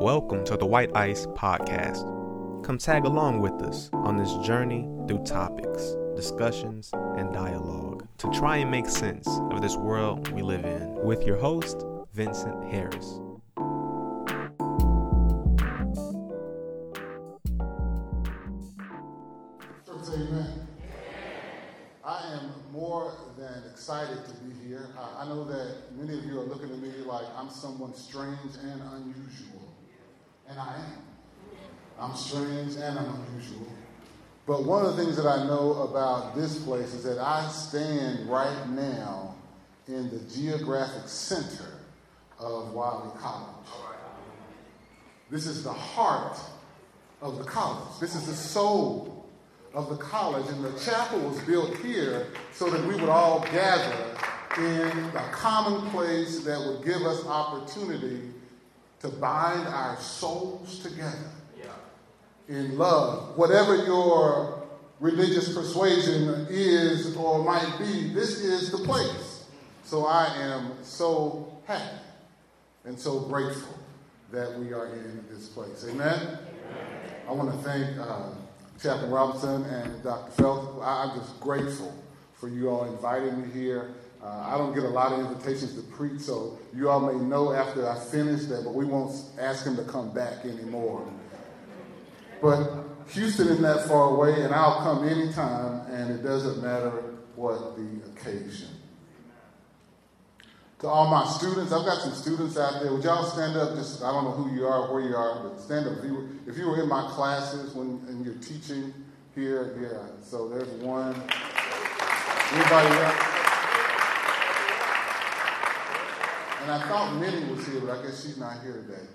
Welcome to the White Ice Podcast. Come tag along with us on this journey through topics, discussions, and dialogue to try and make sense of this world we live in with your host, Vincent Harris. And I am. I'm strange and I'm unusual. But one of the things that I know about this place is that I stand right now in the geographic center of Wiley College. This is the heart of the college. This is the soul of the college. And the chapel was built here so that we would all gather in a common place that would give us opportunity to bind our souls together in love. Whatever your religious persuasion is or might be, this is the place. So I am so happy and so grateful that we are in this place. Amen? Amen. I want to thank uh, Chaplain Robinson and Dr. Felth. I'm just grateful for you all inviting me here. Uh, I don't get a lot of invitations to preach, so you all may know after I finish that, but we won't ask him to come back anymore. But Houston isn't that far away, and I'll come anytime, and it doesn't matter what the occasion. To all my students, I've got some students out there. Would y'all stand up? Just I don't know who you are, where you are, but stand up. If you were, if you were in my classes when and you're teaching here, yeah. So there's one. Anybody else? And I thought Minnie was here, but I guess she's not here today.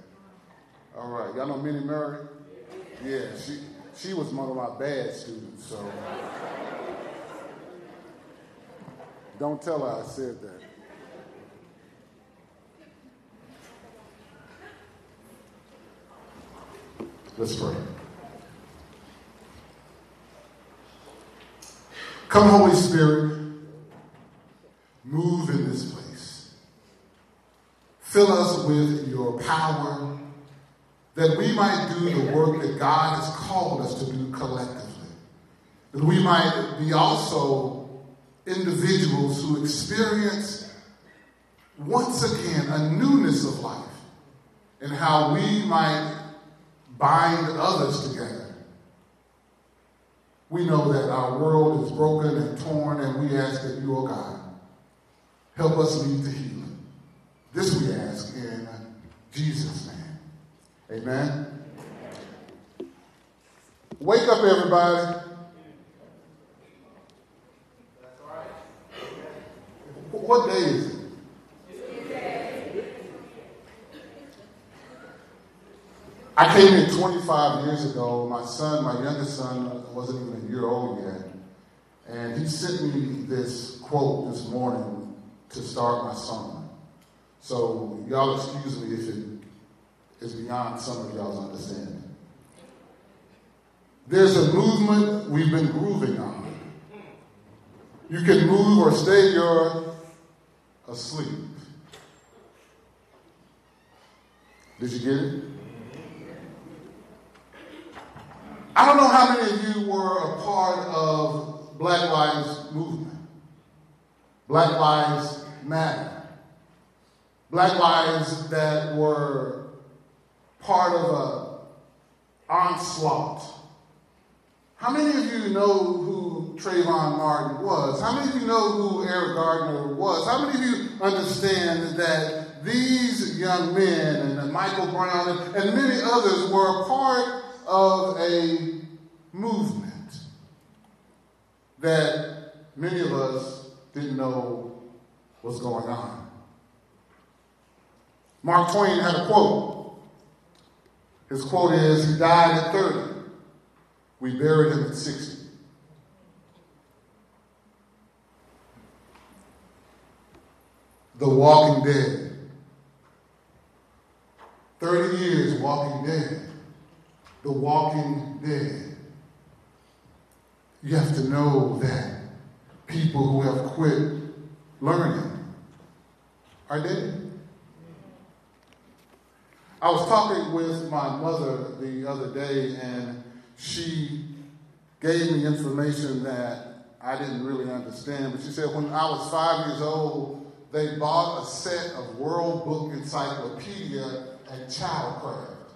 All right, y'all know Minnie Murray? Yeah, she she was one of my bad students, so don't tell her I said that. Let's pray. Come, Holy Spirit, move in this place. Fill us with your power that we might do the work that God has called us to do collectively. That we might be also individuals who experience once again a newness of life and how we might bind others together. We know that our world is broken and torn, and we ask that you, oh God, help us lead to healing. This we ask in Jesus' name. Amen. Wake up, everybody. What day is it? I came in 25 years ago. My son, my youngest son, uh, wasn't even a year old yet. And he sent me this quote this morning to start my sermon. So, y'all excuse me if it is beyond some of y'all's understanding. There's a movement we've been grooving on. You can move or stay you're asleep. Did you get it? I don't know how many of you were a part of Black Lives Movement, Black Lives Matter, Black lives that were part of an onslaught. How many of you know who Trayvon Martin was? How many of you know who Eric Gardner was? How many of you understand that these young men and Michael Brown and, many others were a part of a movement that many of us didn't know was going on? Mark Twain had a quote. His quote is He died at 30. We buried him at 60. The Walking Dead. 30 years Walking Dead. The Walking Dead. You have to know that people who have quit learning are dead. I was talking with my mother the other day, and she gave me information that I didn't really understand. But she said when I was five years old, they bought a set of World Book Encyclopedia at Childcraft.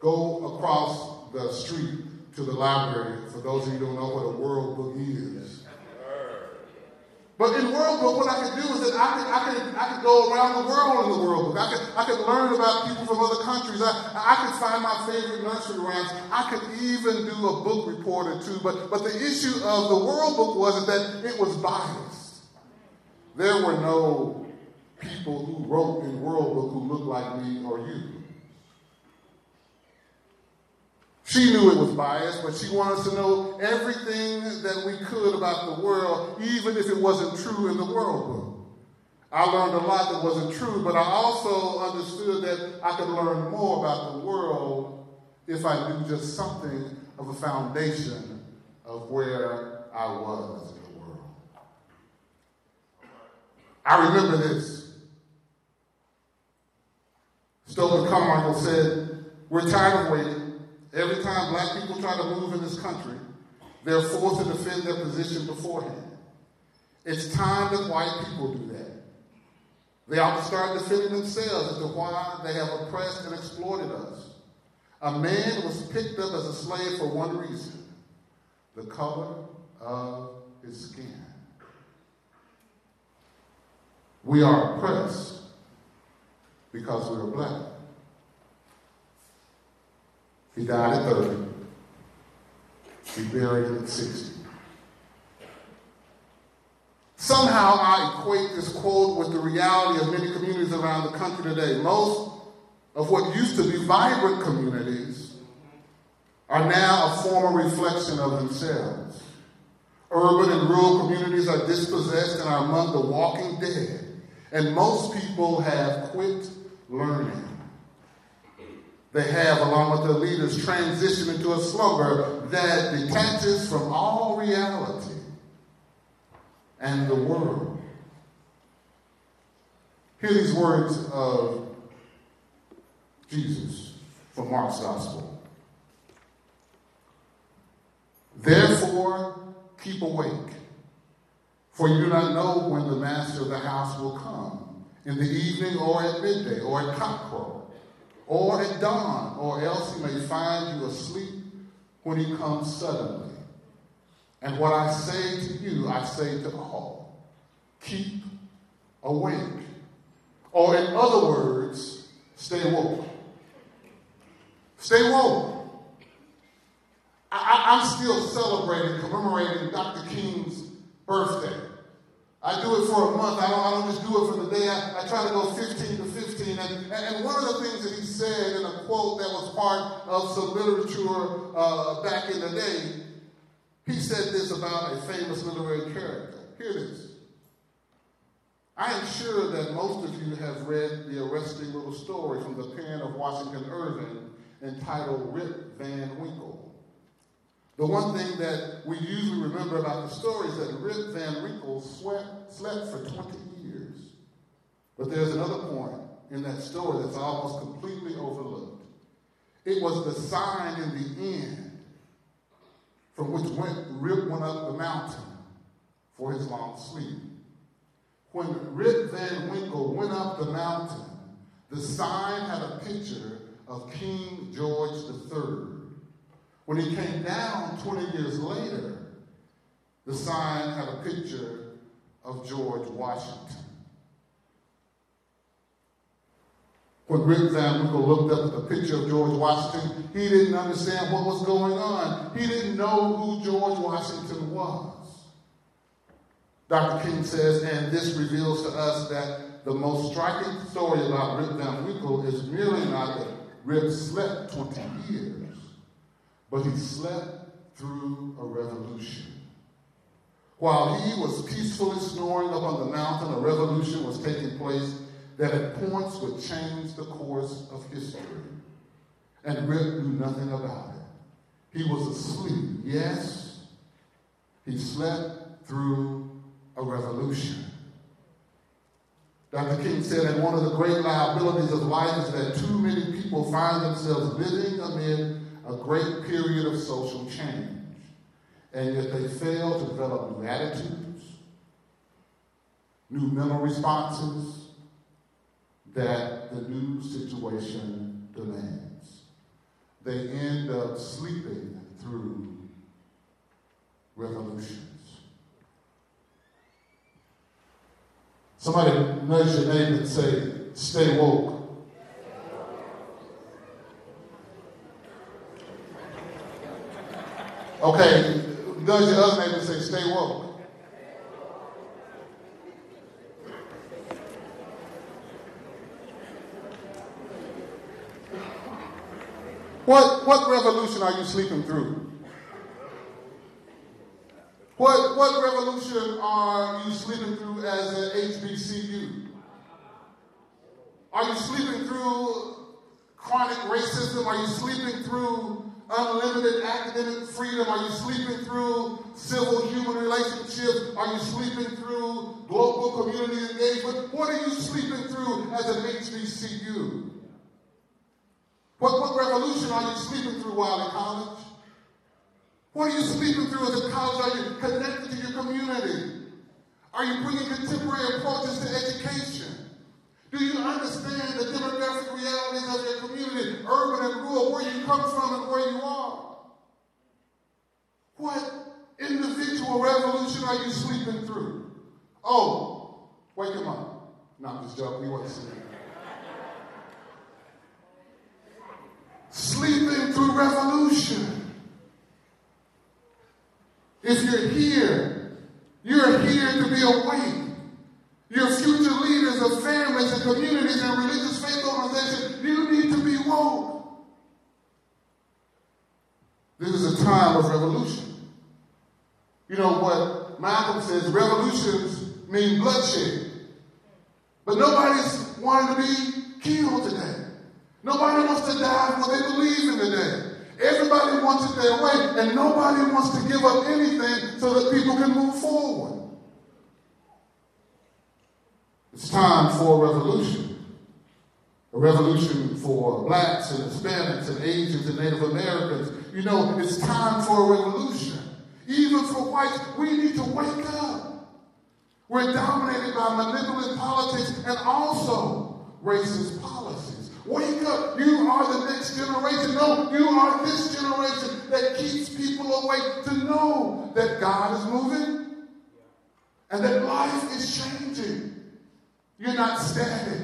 Go across the street to the library for those of you who don't know what a World Book is. But in World Book, what I could do is that I could, I could, I could go around the world in the World Book. I could, I could learn about people from other countries. I, I could find my favorite nursery rhymes. I could even do a book report or two. But, but the issue of the World Book was that it was biased. There were no people who wrote in World Book who looked like me or you. She knew it was biased, but she wanted to know everything that we could about the world, even if it wasn't true in the world book. I learned a lot that wasn't true, but I also understood that I could learn more about the world if I knew just something of a foundation of where I was in the world. I remember this. Stokely Carmichael said, We're tired of waiting. Every time black people try to move in this country, they're forced to defend their position beforehand. It's time that white people do that. They ought to start defending themselves as to why they have oppressed and exploited us. A man was picked up as a slave for one reason the color of his skin. We are oppressed because we are black. He died at 30. He buried at 60. Somehow I equate this quote with the reality of many communities around the country today. Most of what used to be vibrant communities are now a former reflection of themselves. Urban and rural communities are dispossessed and are among the walking dead. And most people have quit learning they have, along with their leaders, transitioned into a slumber that detaches from all reality and the world. Hear these words of Jesus from Mark's Gospel. Therefore, keep awake, for you do not know when the master of the house will come, in the evening or at midday or at cockcrow or at dawn, or else he may find you asleep when he comes suddenly. And what I say to you, I say to all keep awake. Or, in other words, stay woke. Stay woke. I, am still celebrating, commemorating Dr. King's birthday. I do it for a month. I don't, I don't just do it for the day. I, I try to go 15 to 15. And, and one of the things that he said in a quote that was part of some literature uh, back in the day, he said this about a famous literary character. Here it is. I am sure that most of you have read the arresting little story from the pen of Washington Irving entitled Rip Van Winkle. The one thing that we usually remember about the story is that Rip Van Winkle slept, for 20 years. But there's another point in that story that's almost completely overlooked. It was the sign in the end from which went, Rip went up the mountain for his long sleep. When Rip Van Winkle went up the mountain, the sign had a picture of King George III when he came down 20 years later, the sign had a picture of George Washington. When Rip Van Winkle looked up at the picture of George Washington, he didn't understand what was going on. He didn't know who George Washington was. Dr. King says, and this reveals to us that the most striking story about Rip Van Winkle is merely not that Rip slept 20 years but he slept through a revolution. While he was peacefully snoring up on the mountain, a revolution was taking place that at points would change the course of history. And Rip knew nothing about it. He was asleep. Yes, he slept through a revolution. Dr. King said that one of the great liabilities of life is that too many people find themselves living amid a great period of social change, and yet they fail to develop new attitudes, new mental responses that the new situation demands. They end up sleeping through revolutions. Somebody nudge your neighbor and say, stay woke. Okay, does your other neighbor say, stay woke. What, what revolution are you sleeping through? What, what revolution are you sleeping through as an HBCU? Are you sleeping through chronic racism? Are you sleeping through unlimited academic freedom? Are you sleeping through civil human relationships? Are you sleeping through global community engagement? What are you sleeping through as an HBCU? What, what revolution are you sleeping through while in college? What are you sleeping through as a college? Are you connected to your community? Are you bringing contemporary approaches to education? Do you understand the demographic realities of your community, urban and rural, where you come from and where you are? What individual revolution are you sleeping through? Oh, wake him up. Not just joking. He wasn't sleeping. Sleeping through revolution. If you're here, you're here to be awake. And communities and religious faith organizations, you need to be woke. This is a time of revolution. You know what Malcolm says revolutions mean bloodshed. But nobody's wanting to be killed today. Nobody wants to die for they believe in today. Everybody wants it their way, and nobody wants to give up anything so that people can move forward. It's time for a revolution. A revolution for blacks and Hispanics and Asians and Native Americans. You know, it's time for a revolution. Even for whites, we need to wake up. We're dominated by manipulative politics and also racist policies. Wake up. You are the next generation. No, you are this generation that keeps people awake to know that God is moving and that life is changing. You're not static.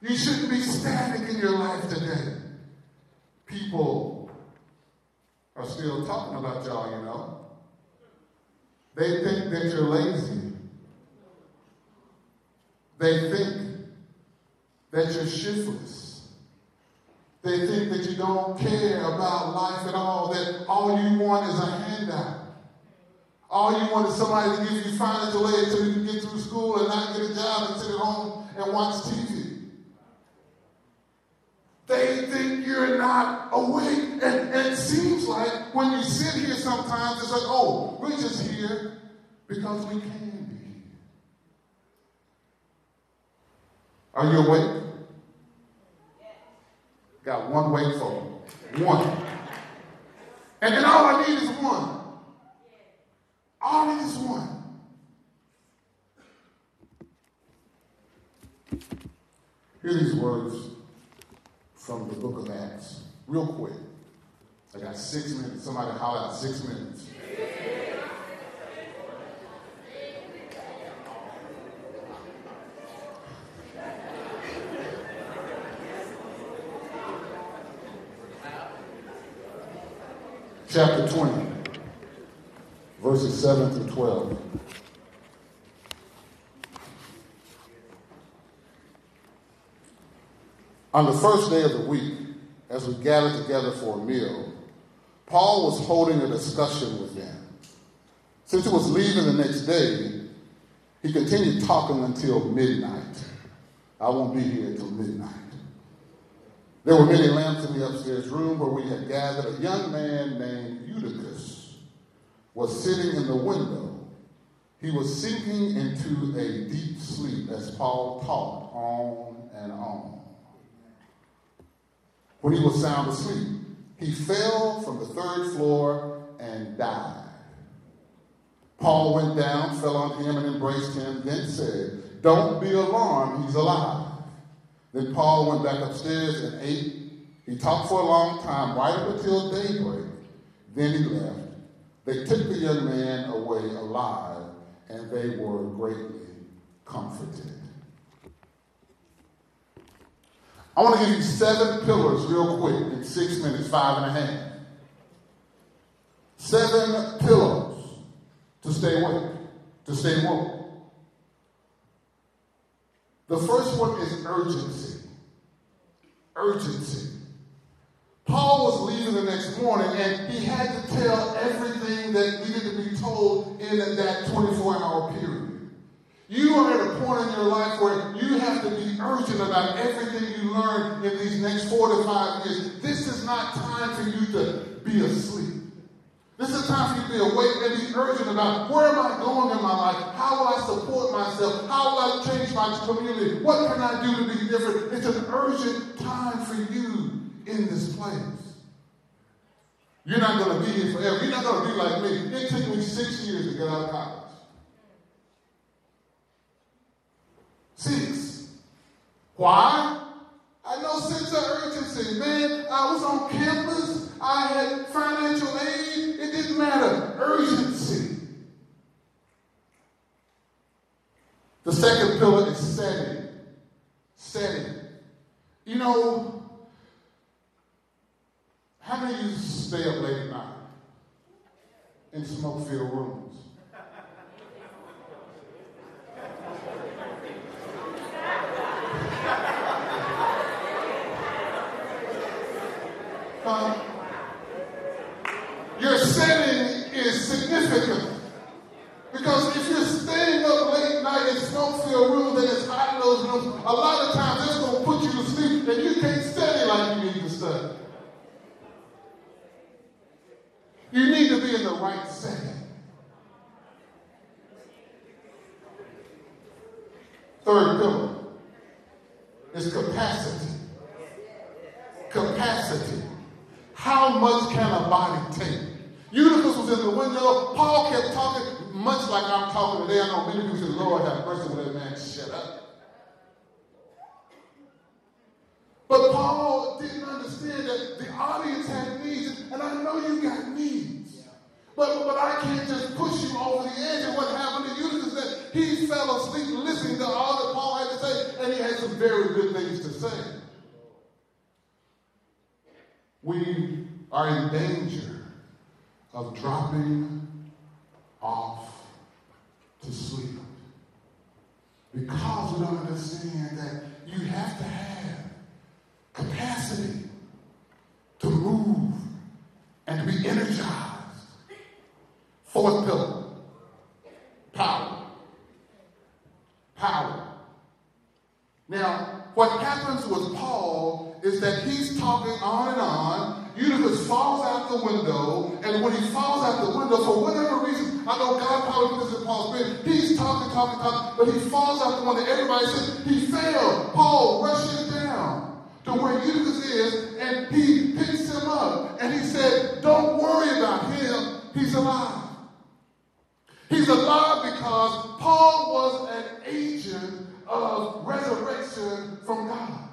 You shouldn't be static in your life today. People are still talking about y'all, you know. They think that you're lazy. They think that you're shiftless. They think that you don't care about life at all, that all you want is a handout. All you want is somebody to give you financial aid so you can get through school and not get a job and sit at home and watch TV. They think you're not awake. And, and it seems like when you sit here sometimes, it's like, oh, we're just here because we can be. Are you awake? Got one wake for One. And then all I need is one. All is one. Hear these words from the book of Acts, real quick. I got six minutes. Somebody holler out six minutes. Chapter 20 verses 7 through 12. On the first day of the week, as we gathered together for a meal, Paul was holding a discussion with them. Since he was leaving the next day, he continued talking until midnight. I won't be here until midnight. There were many lamps in the upstairs room where we had gathered. A young man named Eutychus was sitting in the window He was sinking into a deep sleep as Paul talked on and on. When he was sound asleep, he fell from the third floor and died. Paul went down, fell on him, and embraced him, then said, Don't be alarmed, he's alive. Then Paul went back upstairs and ate. He talked for a long time, right up until daybreak. Then he left. They took the young man away alive, and they were greatly comforted. I want to give you seven pillars real quick in six minutes, five and a half. Seven pillars to stay awake, to stay woke. The first one is urgency. Urgency. Paul was leaving the next morning and he had to tell everything that needed to be told in that 24 hour period. You are at a point in your life where you have to be urgent about everything you learn in these next four to five years. This is not time for you to be asleep. This is time for you to be awake and be urgent about where am I going in my life? How will I support myself? How will I change my community? What can I do to be different? It's an urgent time for you in this place. You're not going to be here forever. You're not going to be like me. It took me six years to get out of college. Six. Why? I know sense of urgency. Man, I was on campus. I had financial aid. It didn't matter. Urgency. The second pillar is setting. Setting. You know, how many of you stay up late at night in smoke filled rooms? Uh, your setting is significant. Because if you're staying up late at night in smoke-filled rooms and it's hot in those rooms, a lot of times it's going to put you to sleep and you can't study like you need to study. You need to be in the right setting. Third pillar is capacity. Capacity. How much can a body take? Eutychus was in the window. Paul kept talking, much like I'm talking today. I know many people say, Lord have mercy with that man. Shut up. But Paul didn't understand that the audience had needs, and I know you got needs. But, but I can't just push you over the edge. And what happened to Eutychus is that he fell asleep listening to all very good things to say. We are in danger of dropping off to sleep because we don't understand that you have to have capacity to move and to be energized. Fourth pillar power. Power. Now, what happens with Paul is that he's talking on and Falls out the window, and when he falls out the window, for whatever reason, I know God probably puts in Paul's spirit. He's talking, talking, talking, but he falls out the window. Everybody says he fell. Paul rushes down to where Eutychus is, and he picks him up, and he said, "Don't worry about him. He's alive." He's alive because Paul was an agent of resurrection from God.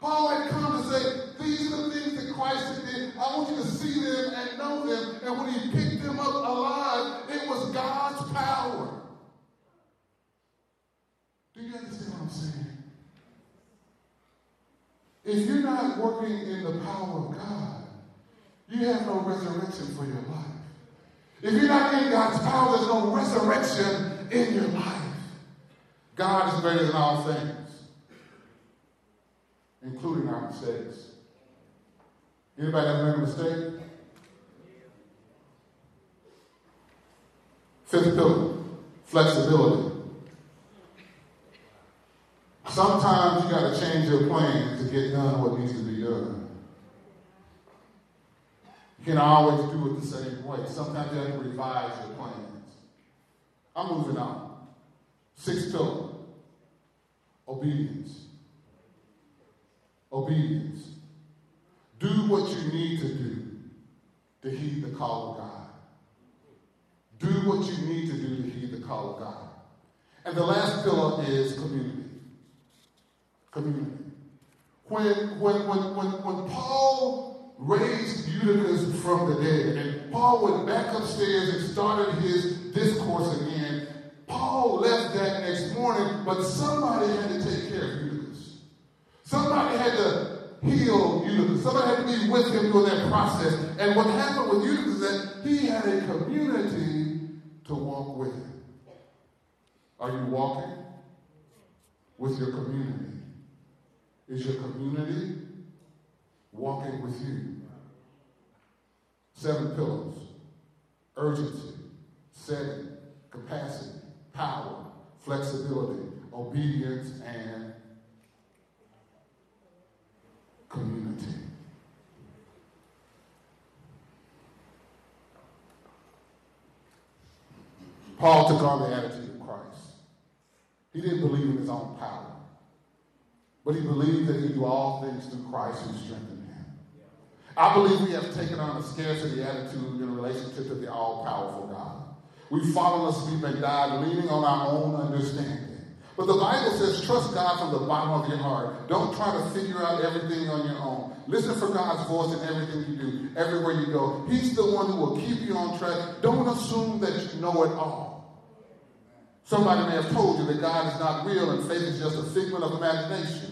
Paul had come to say, these are the things that Christ did. I want you to see them and know them. And when he picked them up alive, it was God's power. Do you understand what I'm saying? If you're not working in the power of God, you have no resurrection for your life. If you're not in God's power, there's no resurrection in your life. God is greater than all things, including our mistakes. Anybody ever made a mistake? Fifth pillar, flexibility. Sometimes you got to change your plan to get done what needs to be done. You can't always do it the same way. Sometimes you have to revise your plans. I'm moving on. Sixth pillar obedience. Obedience. Do what you need to do to heed the call of God. Do what you need to do to heed the call of God. And the last pillar is community. Community. When, when, when, when, when Paul raised Eutychus from the dead, and Paul went back upstairs and started his discourse again, Paul left that next morning, but somebody had to take care of Eutychus. Somebody had to heal Eutychus. Somebody had to be with him during that process. And what happened with Eutychus is that he had a community to walk with. Are you walking with your community? Is your community walking with you? Seven pillars urgency, setting, capacity, power, flexibility, obedience, and community. Paul took on the attitude of Christ. He didn't believe in his own power, but he believed that he could do all things through Christ who strengthened him. I believe we have taken on a scarcity attitude in relationship to the all powerful God. We've fallen asleep and died leaning on our own understanding. But the Bible says, trust God from the bottom of your heart. Don't try to figure out everything on your own. Listen for God's voice in everything you do, everywhere you go. He's the one who will keep you on track. Don't assume that you know it all. Somebody may have told you that God is not real and faith is just a figment of imagination.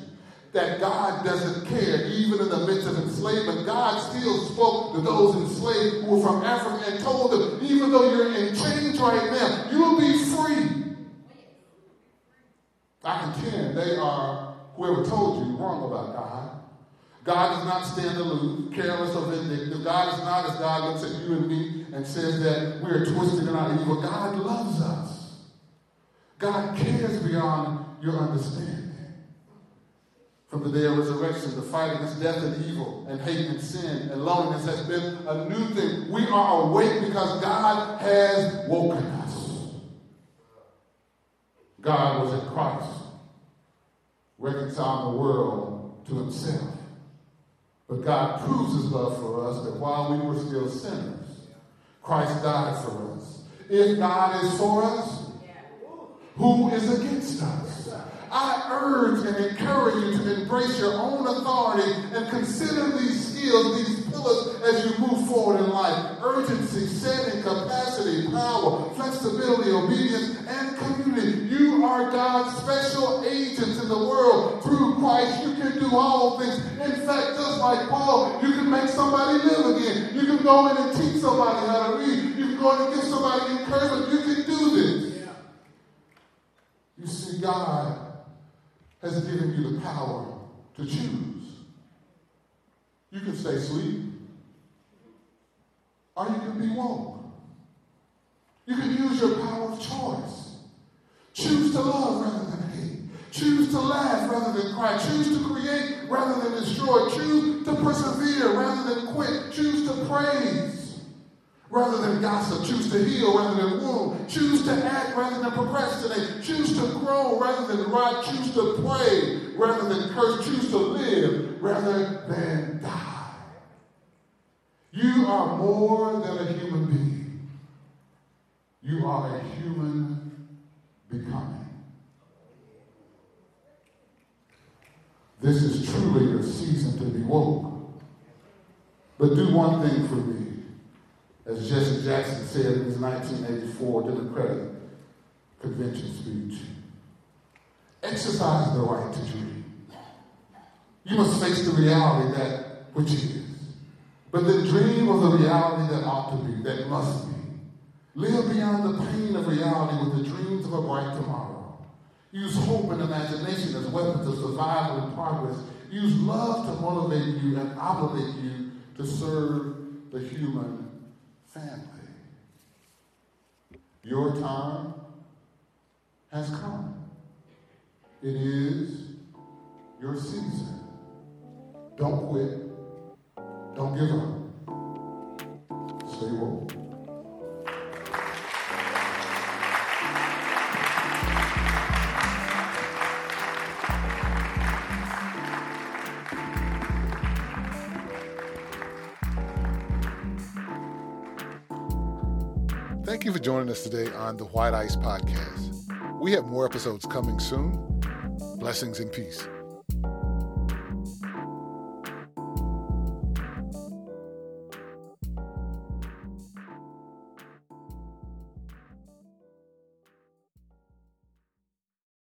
That God doesn't care, even in the midst of enslavement. God still spoke to those enslaved who were from Africa and told them, even though you're in chains right now, you will be free. I contend they are, whoever told you, wrong about God. God does not stand aloof, careless, or vindictive. God is not as God looks at you and me and says that we are twisted in our evil. God loves us. God cares beyond your understanding. From the day of resurrection, the fight against death and evil and hate and sin and loneliness has been a new thing. We are awake because God has woken us. God was in Christ, reconciling the world to himself. But God proves his love for us that while we were still sinners, Christ died for us. If God is for us, who is against us? I urge and encourage you to embrace your own authority and consider these skills, these pillars, as you move forward in life. Urgency, setting, capacity, power, flexibility, obedience, and community. You are God's special agents in the world. Through Christ, you can do all things. In fact, just like Paul, you can make somebody live again. You can go in and teach somebody how to read. You can go in and give somebody encouragement. You can do this. You see, God has given you the power to choose. You can stay asleep, or you can be woke. You can use your power of choice. Choose to love rather than hate. Choose to laugh rather than cry. Choose to create rather than destroy. Choose to persevere rather than quit. Choose to praise rather than gossip. Choose to heal rather than wound. Choose to act rather than procrastinate. Choose to grow rather than rot. Choose to pray rather than curse. Choose to live rather than die. You are more than a human being. You are a human becoming. This is truly a season to be woke. But do one thing for me. As Jesse Jackson said in his 1984 Democratic Convention speech, exercise the right to dream. You must face the reality that which is. But then dream of the reality that ought to be, that must be. Live beyond the pain of reality with the dreams of a bright tomorrow. Use hope and imagination as weapons of survival and progress. Use love to motivate you and obligate you to serve the human family. Your time has come. It is your season. Don't quit. Don't give up. Stay woke. You for joining us today on the White Ice Podcast. We have more episodes coming soon. Blessings and peace.